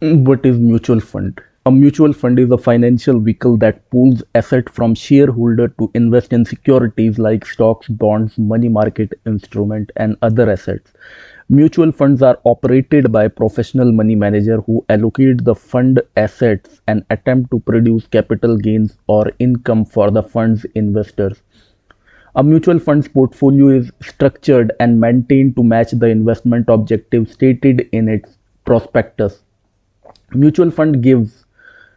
What is mutual fund? A mutual fund is a financial vehicle that pools assets from shareholder to invest in securities like stocks, bonds, money market instrument, and other assets. Mutual funds are operated by professional money manager who allocate the fund assets and attempt to produce capital gains or income for the fund's investors. A mutual fund's portfolio is structured and maintained to match the investment objective stated in its prospectus. Mutual fund gives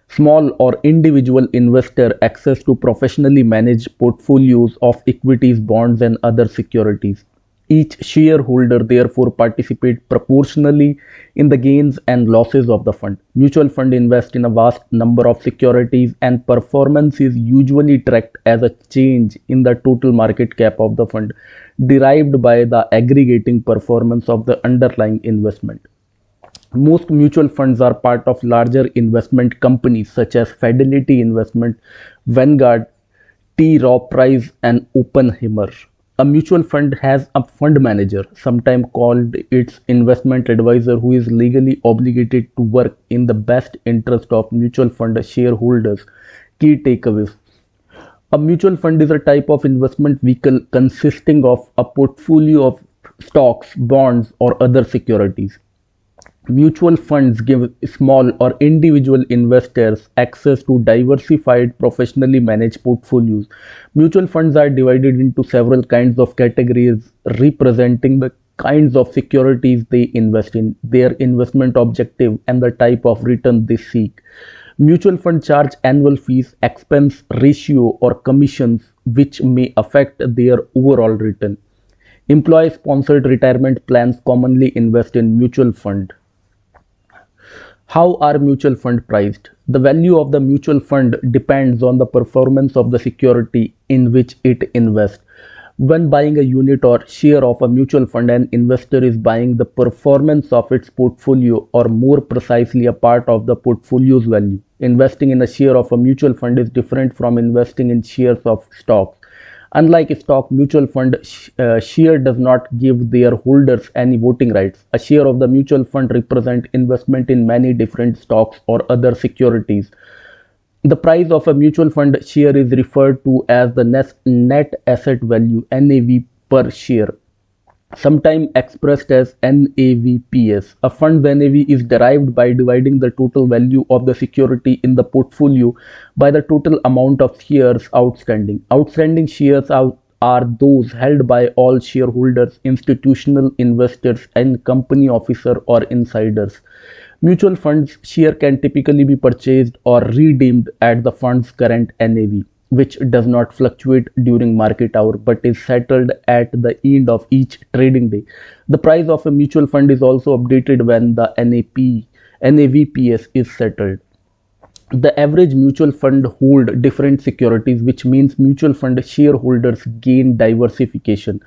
small or individual investor access to professionally managed portfolios of equities, bonds and other securities. Each shareholder therefore participates proportionally in the gains and losses of the fund. Mutual fund invest in a vast number of securities and performance is usually tracked as a change in the total market cap of the fund derived by the aggregating performance of the underlying investment. Most mutual funds are part of larger investment companies such as Fidelity Investment, Vanguard, T. Rowe Price, and Oppenheimer. A mutual fund has a fund manager, sometimes called its investment advisor, who is legally obligated to work in the best interest of mutual fund shareholders. Key takeaways A mutual fund is a type of investment vehicle consisting of a portfolio of stocks, bonds, or other securities. Mutual funds give small or individual investors access to diversified professionally managed portfolios. Mutual funds are divided into several kinds of categories representing the kinds of securities they invest in, their investment objective and the type of return they seek. Mutual fund charge annual fees, expense ratio or commissions which may affect their overall return. Employee sponsored retirement plans commonly invest in mutual fund. How are mutual fund priced? The value of the mutual fund depends on the performance of the security in which it invests. When buying a unit or share of a mutual fund, an investor is buying the performance of its portfolio or more precisely a part of the portfolio's value. Investing in a share of a mutual fund is different from investing in shares of stocks. Unlike stock mutual fund uh, share does not give their holders any voting rights. A share of the mutual fund represent investment in many different stocks or other securities. The price of a mutual fund share is referred to as the net asset value NAV per share sometimes expressed as NAVPS. A fund's NAV is derived by dividing the total value of the security in the portfolio by the total amount of shares outstanding. Outstanding shares are, are those held by all shareholders, institutional investors, and company officer or insiders. Mutual funds share can typically be purchased or redeemed at the fund's current NAV which does not fluctuate during market hour but is settled at the end of each trading day. The price of a mutual fund is also updated when the NAP, NAVPS is settled. The average mutual fund hold different securities which means mutual fund shareholders gain diversification.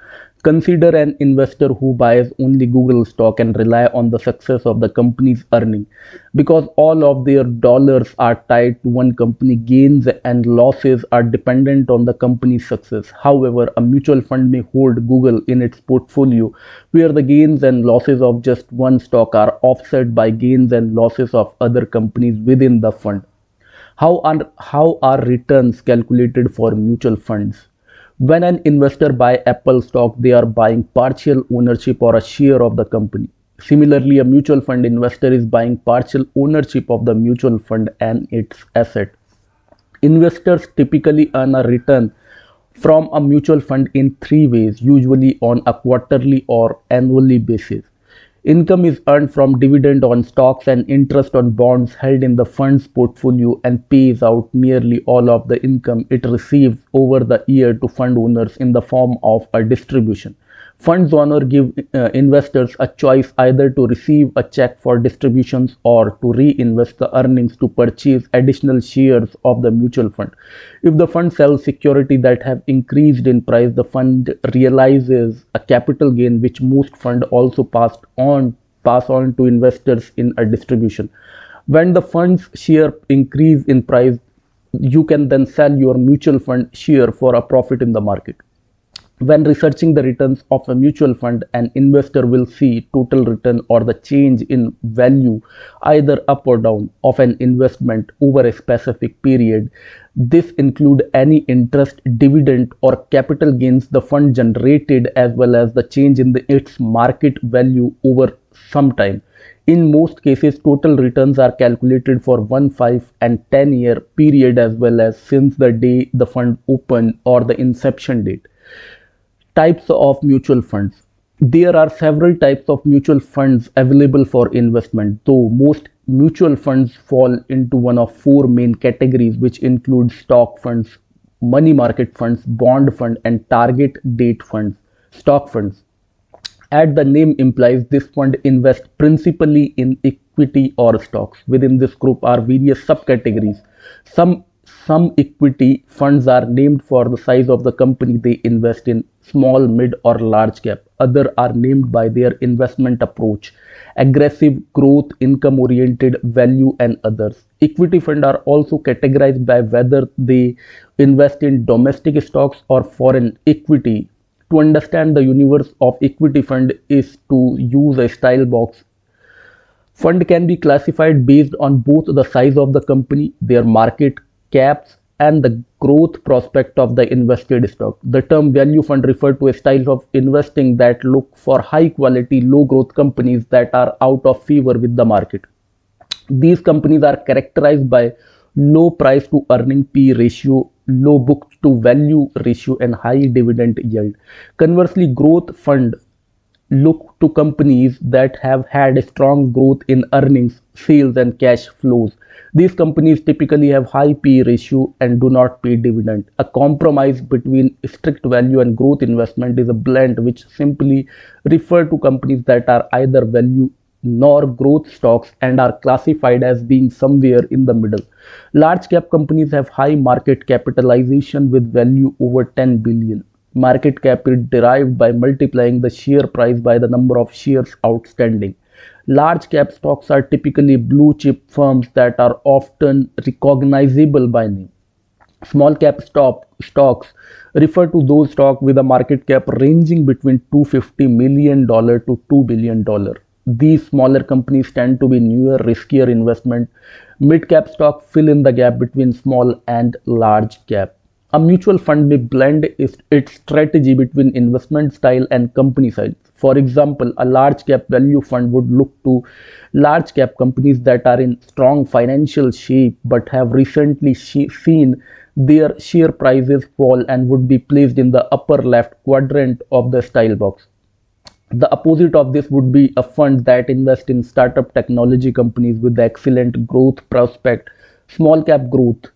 Consider an investor who buys only Google stock and rely on the success of the company's earning. Because all of their dollars are tied to one company, gains and losses are dependent on the company's success. However, a mutual fund may hold Google in its portfolio where the gains and losses of just one stock are offset by gains and losses of other companies within the fund. How are, how are returns calculated for mutual funds? When an investor buy Apple stock, they are buying partial ownership or a share of the company. Similarly, a mutual fund investor is buying partial ownership of the mutual fund and its asset. Investors typically earn a return from a mutual fund in three ways, usually on a quarterly or annually basis. Income is earned from dividend on stocks and interest on bonds held in the fund's portfolio and pays out nearly all of the income it receives over the year to fund owners in the form of a distribution. Funds owner give uh, investors a choice either to receive a check for distributions or to reinvest the earnings to purchase additional shares of the mutual fund. If the fund sells security that have increased in price, the fund realizes a capital gain which most fund also passed on pass on to investors in a distribution. When the fund's share increase in price, you can then sell your mutual fund share for a profit in the market. When researching the returns of a mutual fund, an investor will see total return or the change in value either up or down of an investment over a specific period. This include any interest, dividend or capital gains the fund generated as well as the change in the, its market value over some time. In most cases, total returns are calculated for 1, 5 and 10 year period as well as since the day the fund opened or the inception date. Types of mutual funds. There are several types of mutual funds available for investment, though most mutual funds fall into one of four main categories, which include stock funds, money market funds, bond fund, and target date funds. Stock funds. As the name implies, this fund invests principally in equity or stocks. Within this group are various subcategories. Some some equity funds are named for the size of the company they invest in, small, mid, or large cap. Other are named by their investment approach, aggressive growth, income oriented, value, and others. Equity funds are also categorized by whether they invest in domestic stocks or foreign equity. To understand the universe of equity fund is to use a style box Fund can be classified based on both the size of the company, their market caps and the growth prospect of the invested stock. The term value fund refers to a style of investing that look for high quality, low growth companies that are out of favor with the market. These companies are characterized by low price to earning P ratio, low book to value ratio and high dividend yield. Conversely, growth fund look to companies that have had strong growth in earnings, sales and cash flows these companies typically have high P ratio and do not pay dividend. A compromise between strict value and growth investment is a blend which simply refer to companies that are either value nor growth stocks and are classified as being somewhere in the middle. Large cap companies have high market capitalization with value over 10 billion. Market cap is derived by multiplying the share price by the number of shares outstanding. Large cap stocks are typically blue chip firms that are often recognizable by name. Small cap stock, stocks refer to those stocks with a market cap ranging between 250 million dollar to 2 billion dollar. These smaller companies tend to be newer, riskier investment. Mid cap stocks fill in the gap between small and large cap. A mutual fund may blend its strategy between investment style and company size. For example, a large cap value fund would look to large cap companies that are in strong financial shape but have recently seen their share prices fall and would be placed in the upper left quadrant of the style box. The opposite of this would be a fund that invests in startup technology companies with excellent growth prospect, small cap growth,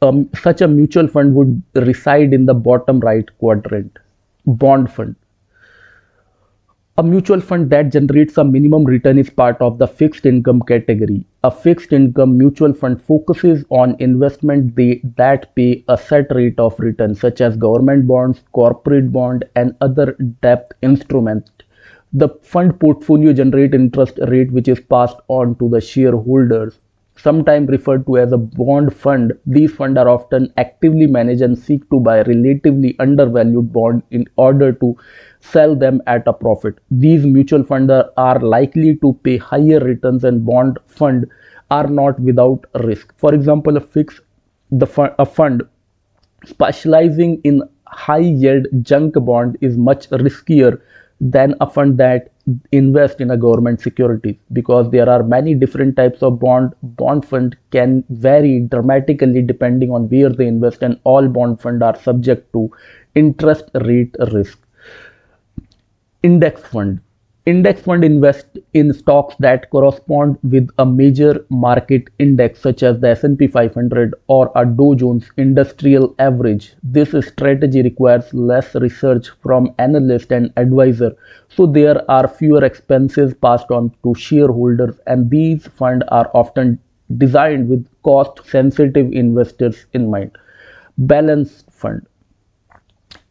um, such a mutual fund would reside in the bottom right quadrant. Bond fund. A mutual fund that generates a minimum return is part of the fixed income category. A fixed income mutual fund focuses on investment they, that pay a set rate of return, such as government bonds, corporate bond, and other debt instruments. The fund portfolio generates interest rate which is passed on to the shareholders sometimes referred to as a bond fund, these funds are often actively managed and seek to buy relatively undervalued bonds in order to sell them at a profit. These mutual funds are likely to pay higher returns and bond fund are not without risk. For example, a fixed the fund, a fund specializing in high yield junk bond is much riskier than a fund that invest in a government security because there are many different types of bond bond fund can vary dramatically depending on where they invest and all bond fund are subject to interest rate risk. Index fund Index fund invest in stocks that correspond with a major market index such as the S&P 500 or a Dow Jones Industrial Average. This strategy requires less research from analyst and advisor, so there are fewer expenses passed on to shareholders and these funds are often designed with cost sensitive investors in mind. Balanced fund.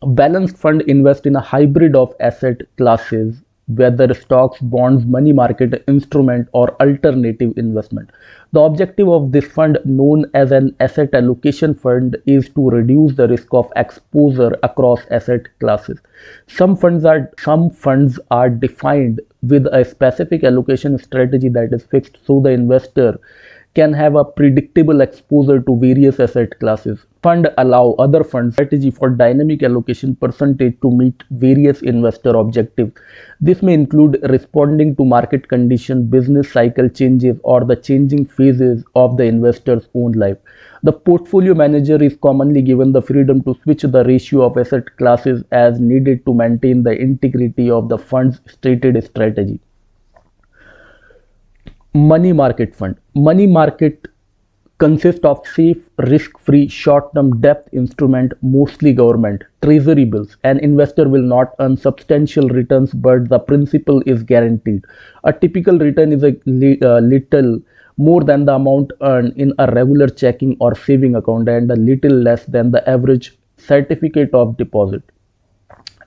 Balanced fund invests in a hybrid of asset classes whether stocks, bonds, money market instrument or alternative investment. The objective of this fund known as an asset allocation fund is to reduce the risk of exposure across asset classes. Some funds are some funds are defined with a specific allocation strategy that is fixed so the investor can have a predictable exposure to various asset classes. Fund allow other fund strategy for dynamic allocation percentage to meet various investor objectives. This may include responding to market condition, business cycle changes or the changing phases of the investor's own life. The portfolio manager is commonly given the freedom to switch the ratio of asset classes as needed to maintain the integrity of the fund's stated strategy money market fund money market consists of safe risk-free short-term debt instrument mostly government treasury bills. An investor will not earn substantial returns but the principal is guaranteed. A typical return is a uh, little more than the amount earned in a regular checking or saving account and a little less than the average certificate of deposit.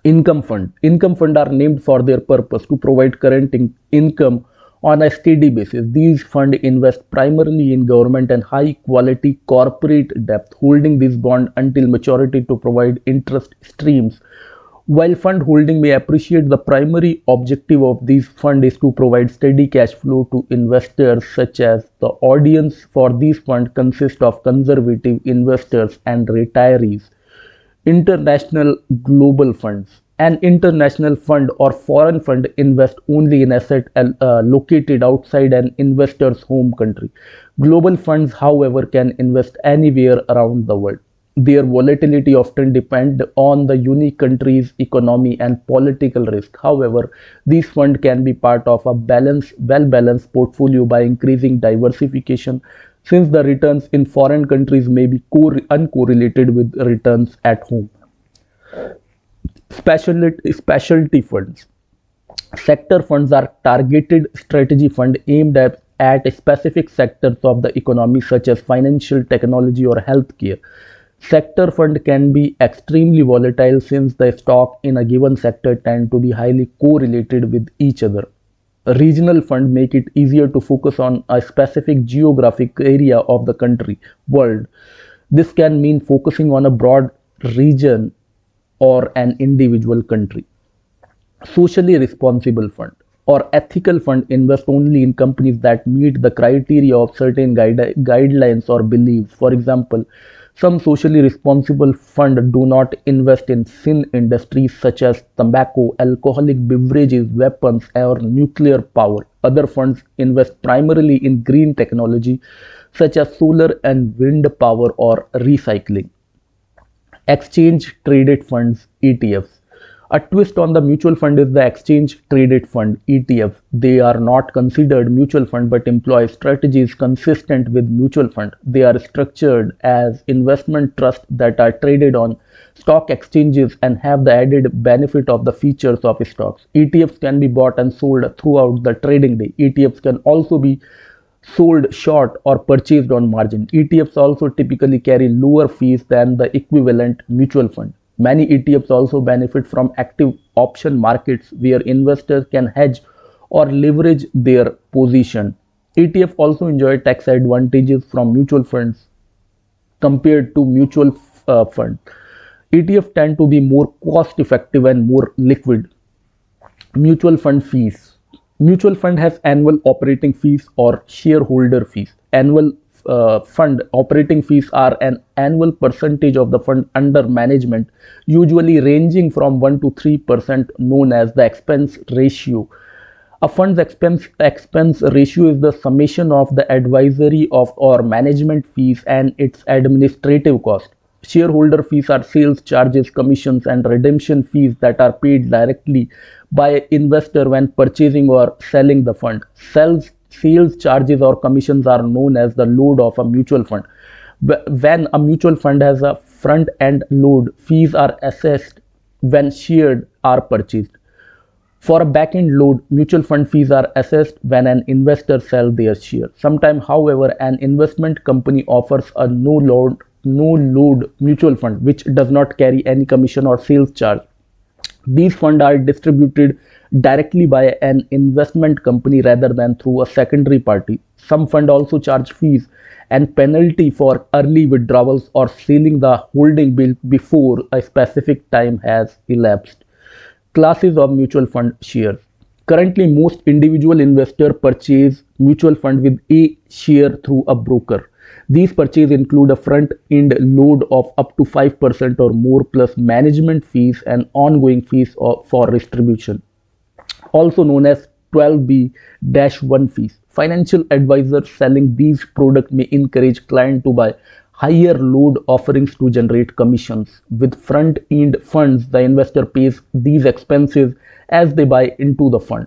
Income fund. Income fund are named for their purpose to provide current in income on a steady basis. These funds invest primarily in government and high quality corporate debt, holding this bond until maturity to provide interest streams. While fund holding may appreciate the primary objective of these funds is to provide steady cash flow to investors such as the audience for these funds consists of conservative investors and retirees. International global funds an international fund or foreign fund invest only in asset uh, located outside an investor's home country. Global funds, however, can invest anywhere around the world. Their volatility often depend on the unique country's economy and political risk. However, these funds can be part of a balanced, well-balanced portfolio by increasing diversification since the returns in foreign countries may be uncorrelated with returns at home specialty, funds. Sector funds are targeted strategy fund aimed at, at specific sectors of the economy such as financial, technology or healthcare. Sector fund can be extremely volatile since the stock in a given sector tend to be highly correlated with each other. Regional fund make it easier to focus on a specific geographic area of the country, world. This can mean focusing on a broad region or an individual country. Socially responsible fund or ethical fund invest only in companies that meet the criteria of certain guide, guidelines or beliefs. For example, some socially responsible fund do not invest in sin industries such as tobacco, alcoholic beverages, weapons, or nuclear power. Other funds invest primarily in green technology such as solar and wind power or recycling exchange traded funds ETFs. A twist on the mutual fund is the exchange traded fund ETF. They are not considered mutual fund but employ strategies consistent with mutual fund. They are structured as investment trusts that are traded on stock exchanges and have the added benefit of the features of stocks. ETFs can be bought and sold throughout the trading day. ETFs can also be sold short or purchased on margin. ETFs also typically carry lower fees than the equivalent mutual fund. Many ETFs also benefit from active option markets where investors can hedge or leverage their position. ETF also enjoy tax advantages from mutual funds compared to mutual uh, fund. ETF tend to be more cost effective and more liquid. Mutual fund fees mutual fund has annual operating fees or shareholder fees. Annual uh, fund operating fees are an annual percentage of the fund under management usually ranging from 1 to 3 percent known as the expense ratio. A fund's expense expense ratio is the summation of the advisory of or management fees and its administrative cost shareholder fees are sales charges commissions and redemption fees that are paid directly by investor when purchasing or selling the fund. Sales, sales charges or commissions are known as the load of a mutual fund. When a mutual fund has a front end load, fees are assessed when shared are purchased. For a back end load, mutual fund fees are assessed when an investor sells their share. Sometimes, however, an investment company offers a no load no load mutual fund which does not carry any commission or sales charge these funds are distributed directly by an investment company rather than through a secondary party. Some fund also charge fees and penalty for early withdrawals or selling the holding bill before a specific time has elapsed. Classes of mutual fund shares. Currently, most individual investors purchase mutual fund with a share through a broker. These purchases include a front-end load of up to 5% or more plus management fees and ongoing fees for distribution, also known as 12B-1 fees. Financial advisors selling these products may encourage clients to buy higher load offerings to generate commissions. With front-end funds, the investor pays these expenses as they buy into the fund.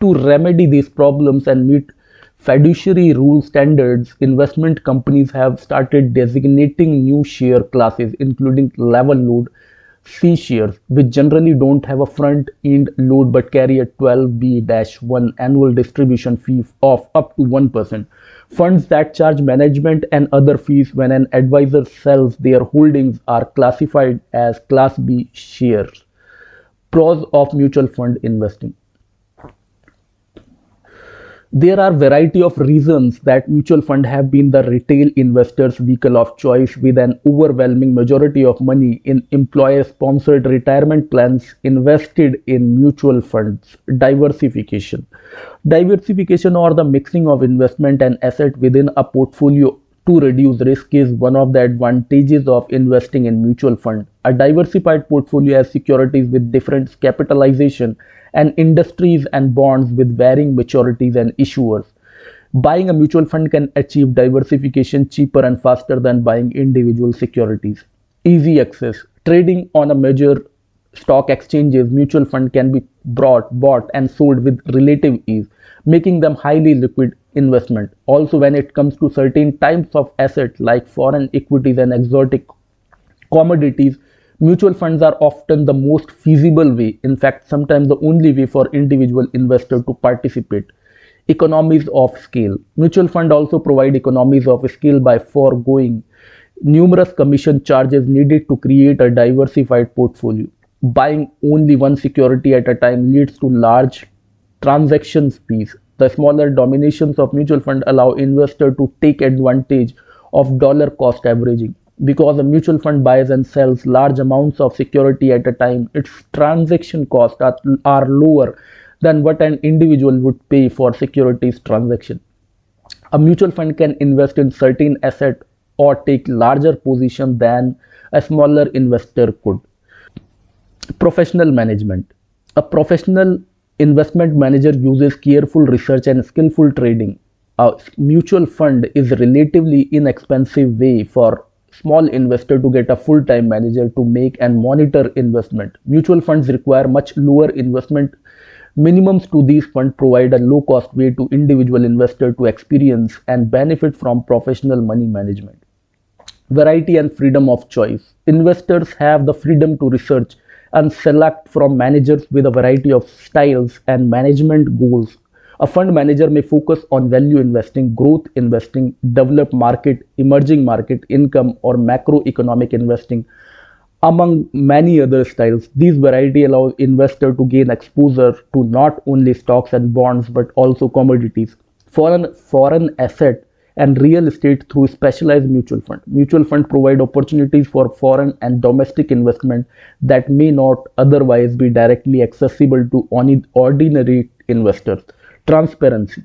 To remedy these problems and meet fiduciary rule standards, investment companies have started designating new share classes, including level load C shares, which generally don't have a front end load but carry a 12B-1 annual distribution fee of up to 1%. Funds that charge management and other fees when an advisor sells their holdings are classified as Class B shares. Pros of mutual fund investing. There are variety of reasons that mutual fund have been the retail investors vehicle of choice with an overwhelming majority of money in employer sponsored retirement plans invested in mutual funds. Diversification. Diversification or the mixing of investment and asset within a portfolio to reduce risk is one of the advantages of investing in mutual fund. A diversified portfolio has securities with different capitalization and industries and bonds with varying maturities and issuers. Buying a mutual fund can achieve diversification cheaper and faster than buying individual securities. Easy access. Trading on a major stock exchanges, mutual fund can be brought, bought and sold with relative ease, making them highly liquid investment. Also, when it comes to certain types of assets like foreign equities and exotic commodities, Mutual funds are often the most feasible way, in fact, sometimes the only way for individual investor to participate. Economies of scale. Mutual fund also provide economies of scale by foregoing numerous commission charges needed to create a diversified portfolio. Buying only one security at a time leads to large transaction fees. The smaller dominations of mutual fund allow investor to take advantage of dollar cost averaging because a mutual fund buys and sells large amounts of security at a time, its transaction costs are, are lower than what an individual would pay for securities transaction. A mutual fund can invest in certain asset or take larger position than a smaller investor could. Professional management. A professional investment manager uses careful research and skillful trading. A mutual fund is relatively inexpensive way for small investor to get a full-time manager to make and monitor investment. Mutual funds require much lower investment minimums to these funds provide a low cost way to individual investor to experience and benefit from professional money management. Variety and freedom of choice. Investors have the freedom to research and select from managers with a variety of styles and management goals a fund manager may focus on value investing, growth investing, developed market, emerging market, income, or macroeconomic investing, among many other styles. These variety allows investor to gain exposure to not only stocks and bonds but also commodities, foreign foreign asset and real estate through specialized mutual fund. Mutual fund provide opportunities for foreign and domestic investment that may not otherwise be directly accessible to ordinary investors. Transparency.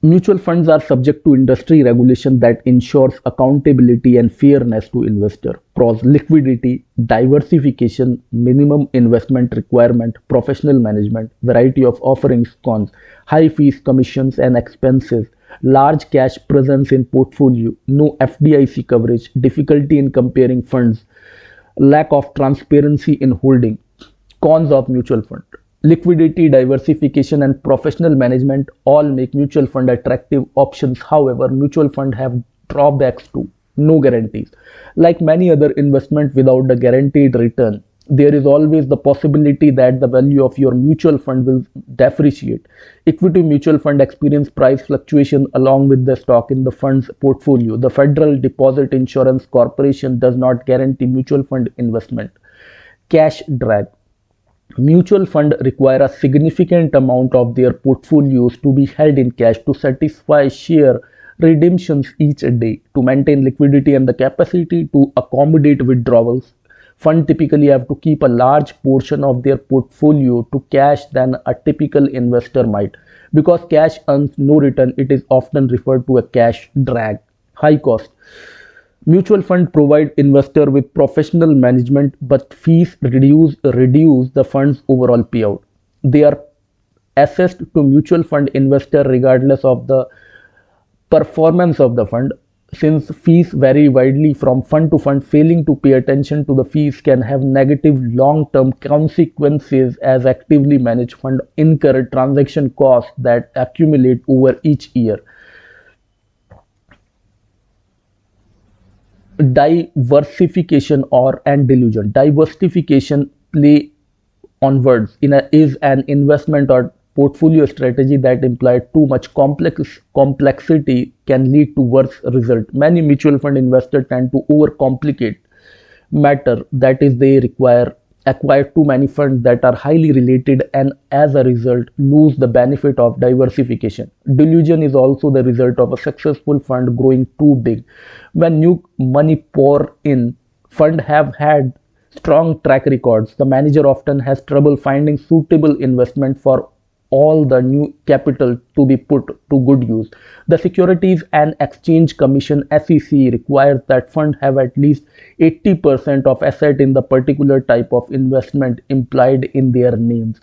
Mutual funds are subject to industry regulation that ensures accountability and fairness to investor. Pros liquidity, diversification, minimum investment requirement, professional management, variety of offerings, cons, high fees, commissions and expenses, large cash presence in portfolio, no FDIC coverage, difficulty in comparing funds, lack of transparency in holding, cons of mutual fund liquidity, diversification, and professional management all make mutual fund attractive options. However, mutual fund have drawbacks too. No guarantees. Like many other investment without a guaranteed return, there is always the possibility that the value of your mutual fund will depreciate. Equity mutual fund experience price fluctuation along with the stock in the fund's portfolio. The Federal Deposit Insurance Corporation does not guarantee mutual fund investment. Cash drag Mutual fund require a significant amount of their portfolios to be held in cash to satisfy share redemptions each day, to maintain liquidity and the capacity to accommodate withdrawals. Fund typically have to keep a large portion of their portfolio to cash than a typical investor might. Because cash earns no return, it is often referred to a cash drag. High cost. Mutual fund provide investor with professional management, but fees reduce reduce the fund's overall payout. They are assessed to mutual fund investor regardless of the performance of the fund. Since fees vary widely from fund to fund, failing to pay attention to the fees can have negative long-term consequences as actively managed fund incur transaction costs that accumulate over each year. Diversification or and dilution. Diversification play on words in a, is an investment or portfolio strategy that imply too much complex complexity can lead to worse result. Many mutual fund investors tend to overcomplicate matter that is they require acquire too many funds that are highly related and as a result lose the benefit of diversification. Dilution is also the result of a successful fund growing too big. When new money pour in, fund have had strong track records. The manager often has trouble finding suitable investment for all the new capital to be put to good use. The Securities and Exchange Commission SEC requires that fund have at least 80% of asset in the particular type of investment implied in their names.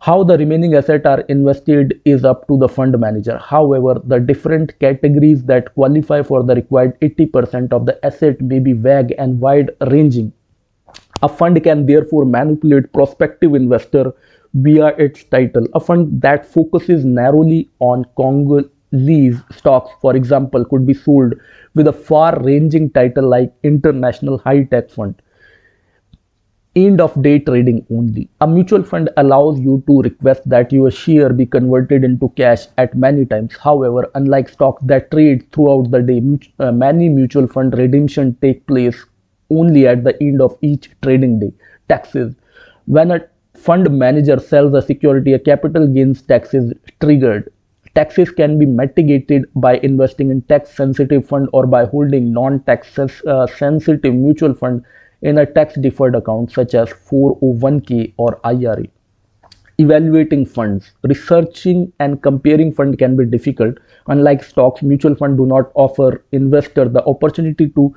How the remaining assets are invested is up to the fund manager. However, the different categories that qualify for the required 80% of the asset may be vague and wide ranging. A fund can therefore manipulate prospective investor via its title. A fund that focuses narrowly on Congolese stocks, for example, could be sold with a far-ranging title like International High Tech Fund. End of day trading only. A mutual fund allows you to request that your share be converted into cash at many times. However, unlike stocks that trade throughout the day, uh, many mutual fund redemption take place only at the end of each trading day. Taxes. When a fund manager sells a security, a capital gains tax is triggered. Taxes can be mitigated by investing in tax sensitive fund or by holding non-tax uh, sensitive mutual fund in a tax deferred account such as 401k or IRA. Evaluating funds. Researching and comparing fund can be difficult. Unlike stocks, mutual fund do not offer investor the opportunity to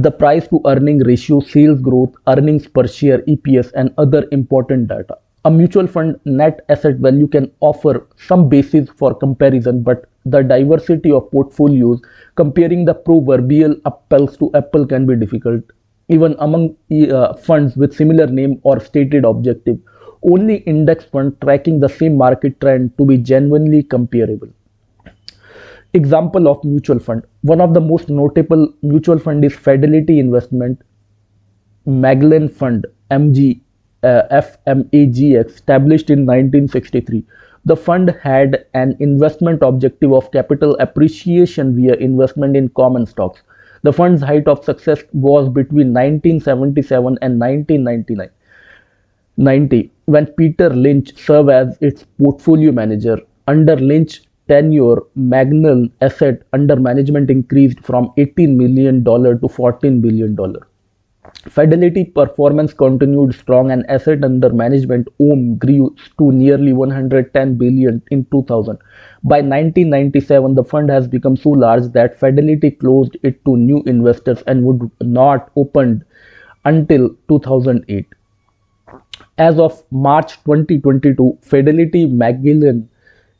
the price to earning ratio, sales growth, earnings per share, EPS, and other important data. A mutual fund net asset value can offer some basis for comparison, but the diversity of portfolios comparing the proverbial apples to apple can be difficult, even among uh, funds with similar name or stated objective. Only index fund tracking the same market trend to be genuinely comparable. Example of mutual fund. One of the most notable mutual fund is Fidelity Investment Magellan Fund MG uh, FMAGX established in 1963. The fund had an investment objective of capital appreciation via investment in common stocks. The fund's height of success was between 1977 and 1999. 90 when Peter Lynch served as its portfolio manager. Under Lynch, tenure, Magellan asset under management increased from $18 million to $14 billion. Fidelity performance continued strong and asset under management grew to nearly 110 billion in 2000. By 1997, the fund has become so large that Fidelity closed it to new investors and would not open until 2008. As of March 2022, Fidelity Magellan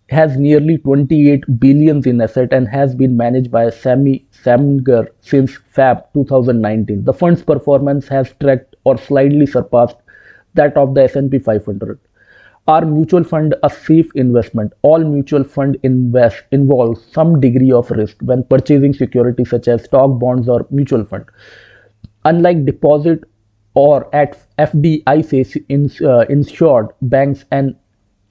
has nearly 28 billions in asset and has been managed by Sammy Simnegar since Feb 2019. The fund's performance has tracked or slightly surpassed that of the S&P 500. Are mutual fund a safe investment? All mutual fund invest involves some degree of risk when purchasing securities such as stock, bonds, or mutual fund. Unlike deposit or at FDIC uh, insured banks and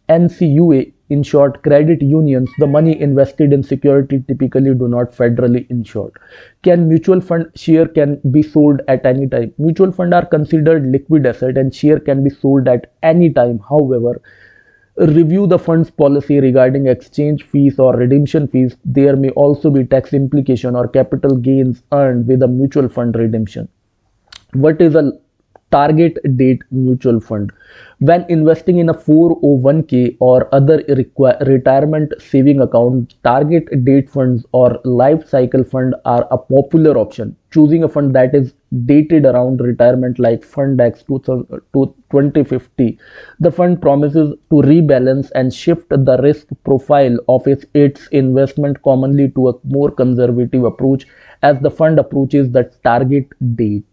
NCUA, in short, credit unions, the money invested in security typically do not federally insured. Can mutual fund share can be sold at any time? Mutual fund are considered liquid asset and share can be sold at any time. However, review the fund's policy regarding exchange fees or redemption fees. There may also be tax implication or capital gains earned with a mutual fund redemption. What is a target date mutual fund? When investing in a 401k or other retirement saving account, target date funds or life cycle fund are a popular option. Choosing a fund that is dated around retirement like Fund X to 2050, the fund promises to rebalance and shift the risk profile of its, its investment commonly to a more conservative approach as the fund approaches the target date.